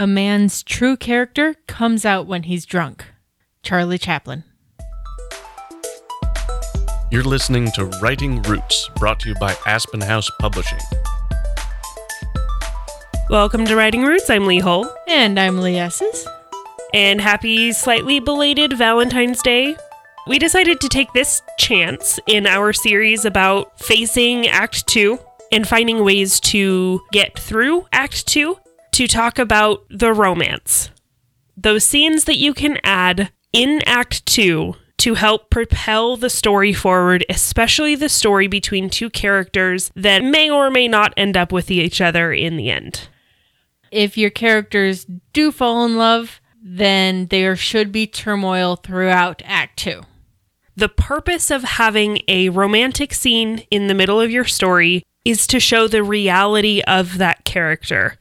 A man's true character comes out when he's drunk. Charlie Chaplin. You're listening to Writing Roots, brought to you by Aspen House Publishing. Welcome to Writing Roots. I'm Lee Hull. And I'm Lee Esses. And happy, slightly belated Valentine's Day. We decided to take this chance in our series about facing Act 2 and finding ways to get through Act 2 to talk about the romance. Those scenes that you can add in Act 2 to help propel the story forward, especially the story between two characters that may or may not end up with each other in the end. If your characters do fall in love, then there should be turmoil throughout Act 2. The purpose of having a romantic scene in the middle of your story is to show the reality of that character.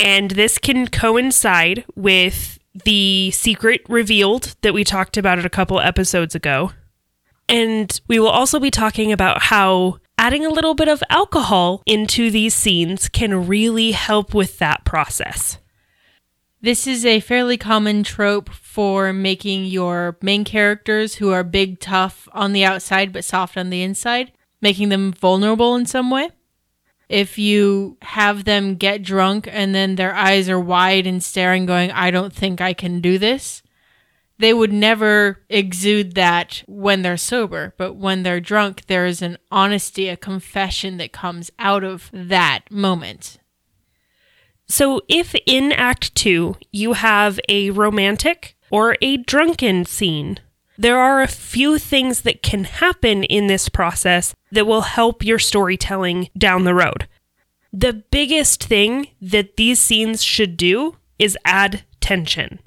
And this can coincide with the secret revealed that we talked about a couple episodes ago. And we will also be talking about how adding a little bit of alcohol into these scenes can really help with that process. This is a fairly common trope for making your main characters who are big, tough on the outside but soft on the inside, making them vulnerable in some way. If you have them get drunk and then their eyes are wide and staring, going, I don't think I can do this, they would never exude that when they're sober. But when they're drunk, there is an honesty, a confession that comes out of that moment. So, if in Act 2 you have a romantic or a drunken scene, there are a few things that can happen in this process that will help your storytelling down the road. The biggest thing that these scenes should do is add tension.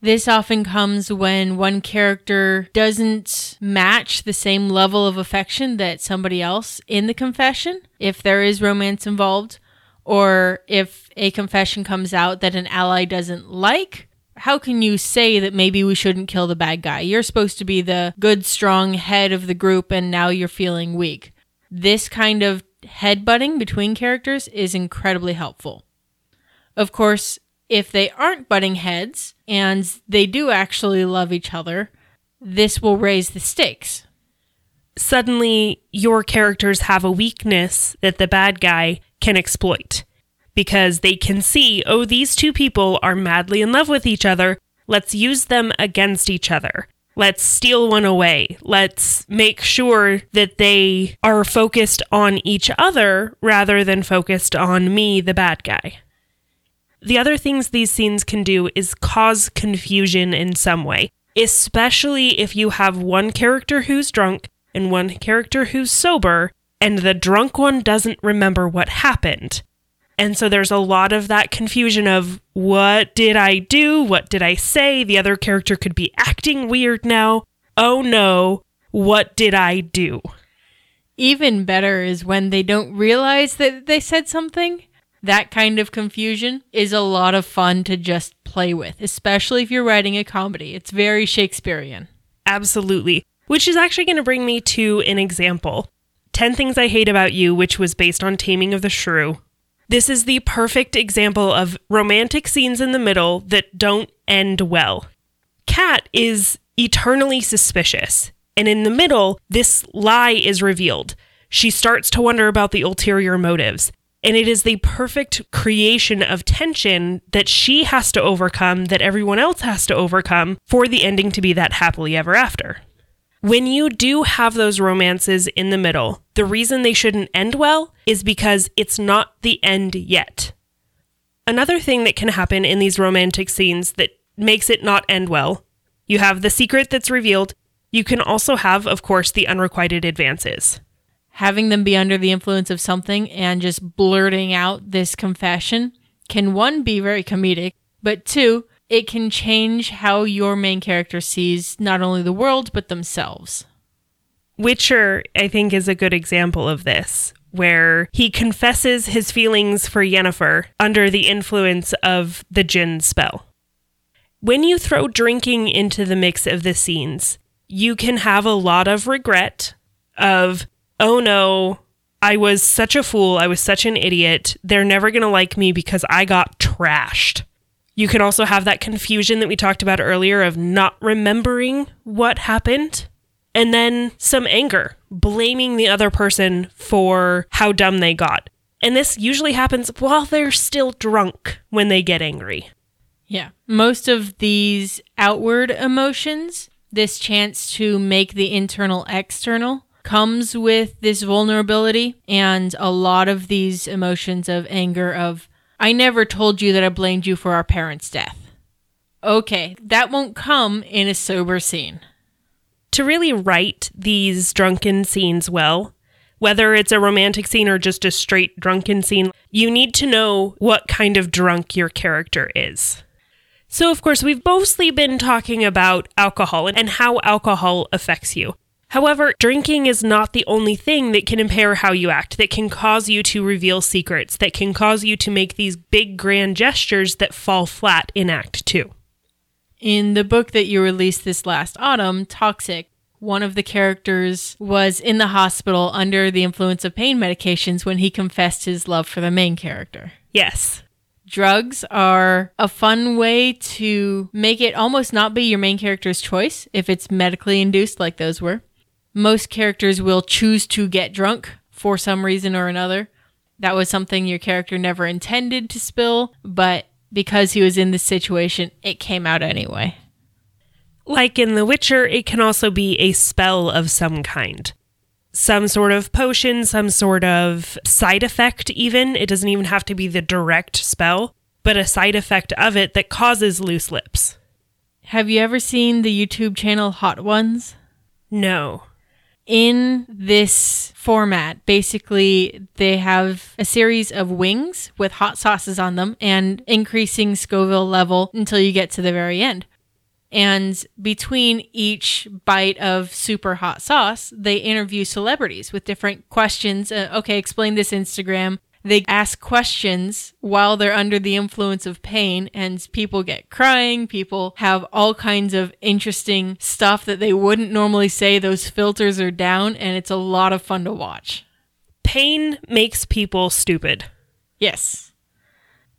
This often comes when one character doesn't match the same level of affection that somebody else in the confession, if there is romance involved, or if a confession comes out that an ally doesn't like, how can you say that maybe we shouldn't kill the bad guy? You're supposed to be the good, strong head of the group, and now you're feeling weak. This kind of headbutting between characters is incredibly helpful. Of course, if they aren't butting heads and they do actually love each other, this will raise the stakes. Suddenly, your characters have a weakness that the bad guy can exploit because they can see, oh, these two people are madly in love with each other. Let's use them against each other. Let's steal one away. Let's make sure that they are focused on each other rather than focused on me, the bad guy. The other things these scenes can do is cause confusion in some way, especially if you have one character who's drunk and one character who's sober, and the drunk one doesn't remember what happened. And so there's a lot of that confusion of what did I do? What did I say? The other character could be acting weird now. Oh no, what did I do? Even better is when they don't realize that they said something. That kind of confusion is a lot of fun to just play with, especially if you're writing a comedy. It's very Shakespearean. Absolutely. Which is actually going to bring me to an example 10 Things I Hate About You, which was based on Taming of the Shrew. This is the perfect example of romantic scenes in the middle that don't end well. Kat is eternally suspicious, and in the middle, this lie is revealed. She starts to wonder about the ulterior motives. And it is the perfect creation of tension that she has to overcome, that everyone else has to overcome for the ending to be that happily ever after. When you do have those romances in the middle, the reason they shouldn't end well is because it's not the end yet. Another thing that can happen in these romantic scenes that makes it not end well you have the secret that's revealed. You can also have, of course, the unrequited advances having them be under the influence of something and just blurting out this confession can one be very comedic, but two, it can change how your main character sees not only the world but themselves. Witcher, I think, is a good example of this, where he confesses his feelings for Yennefer under the influence of the Djinn spell. When you throw drinking into the mix of the scenes, you can have a lot of regret of oh no, I was such a fool. I was such an idiot. They're never to like me because I got trashed. You can also have that confusion that we talked about earlier of not remembering what happened. And then some anger, blaming the other person for how dumb they got. And this usually happens while they're still drunk when they get angry. Yeah. Most of these outward emotions, this chance to make the internal external, comes with this vulnerability and a lot of these emotions of anger of I never told you that I blamed you for our parents' death. Okay, that won't come in a sober scene. To really write these drunken scenes well, whether it's a romantic scene or just a straight drunken scene, you need to know what kind of drunk your character is. So, of course, we've mostly been talking about alcohol and how alcohol affects you. However, drinking is not the only thing that can impair how you act, that can cause you to reveal secrets, that can cause you to make these big grand gestures that fall flat in Act 2. In the book that you released this last autumn, Toxic, one of the characters was in the hospital under the influence of pain medications when he confessed his love for the main character. Yes. Drugs are a fun way to make it almost not be your main character's choice if it's medically induced, like those were most characters will choose to get drunk for some reason or another. That was something your character never intended to spill, but because he was in this situation, it came out anyway. Like in The Witcher, it can also be a spell of some kind. Some sort of potion, some sort of side effect, even. It doesn't even have to be the direct spell, but a side effect of it that causes loose lips. Have you ever seen the YouTube channel Hot Ones? No in this format, basically, they have a series of wings with hot sauces on them and increasing Scoville level until you get to the very end. And between each bite of super hot sauce, they interview celebrities with different questions. Uh, okay, explain this Instagram they ask questions while they're under the influence of pain, and people get crying. People have all kinds of interesting stuff that they wouldn't normally say. Those filters are down, and it's a lot of fun to watch. Pain makes people stupid. Yes.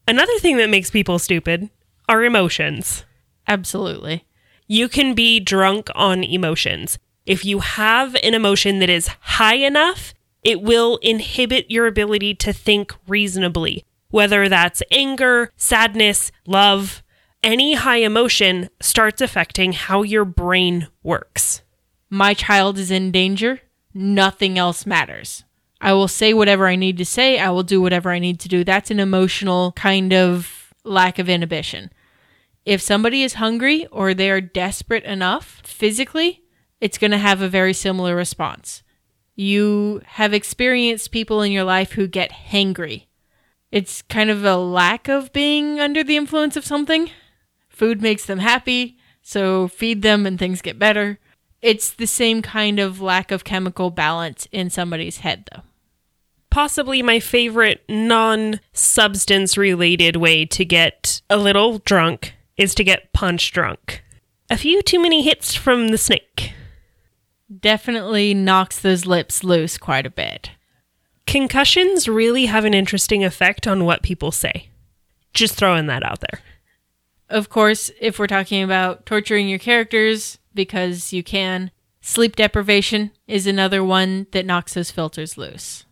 Another thing that makes people stupid are emotions. Absolutely. You can be drunk on emotions. If you have an emotion that is high enough, it will inhibit your ability to think reasonably, whether that's anger, sadness, love. Any high emotion starts affecting how your brain works. My child is in danger. Nothing else matters. I will say whatever I need to say. I will do whatever I need to do. That's an emotional kind of lack of inhibition. If somebody is hungry or they are desperate enough physically, it's going to have a very similar response. You have experienced people in your life who get hangry. It's kind of a lack of being under the influence of something. Food makes them happy, so feed them and things get better. It's the same kind of lack of chemical balance in somebody's head, though. Possibly my favorite non substance related way to get a little drunk is to get punch drunk. A few too many hits from the snake definitely knocks those lips loose quite a bit. Concussions really have an interesting effect on what people say. Just throwing that out there. Of course, if we're talking about torturing your characters because you can, sleep deprivation is another one that knocks those filters loose.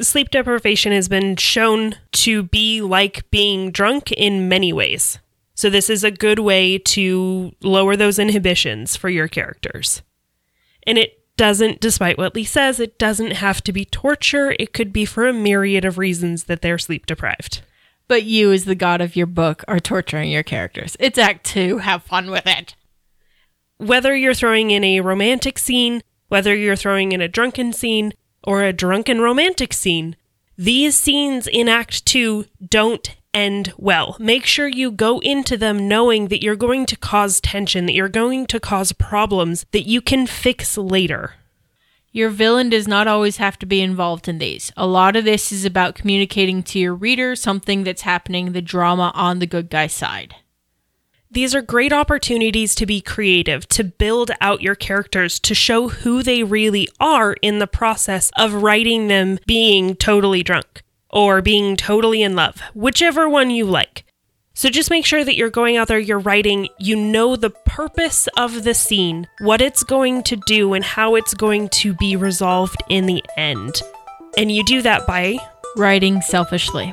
Sleep deprivation has been shown to be like being drunk in many ways. So, this is a good way to lower those inhibitions for your characters. And it doesn't, despite what Lee says, it doesn't have to be torture. It could be for a myriad of reasons that they're sleep deprived. But you, as the god of your book, are torturing your characters. It's Act Two. Have fun with it. Whether you're throwing in a romantic scene, whether you're throwing in a drunken scene, or a drunken romantic scene, these scenes in Act Two don't end well. Make sure you go into them knowing that you're going to cause tension, that you're going to cause problems that you can fix later. Your villain does not always have to be involved in these. A lot of this is about communicating to your reader something that's happening, the drama on the good guy side. These are great opportunities to be creative, to build out your characters, to show who they really are in the process of writing them being totally drunk or being totally in love, whichever one you like. So just make sure that you're going out there, you're writing, you know the purpose of the scene, what it's going to do, and how it's going to be resolved in the end. And you do that by Writing selfishly.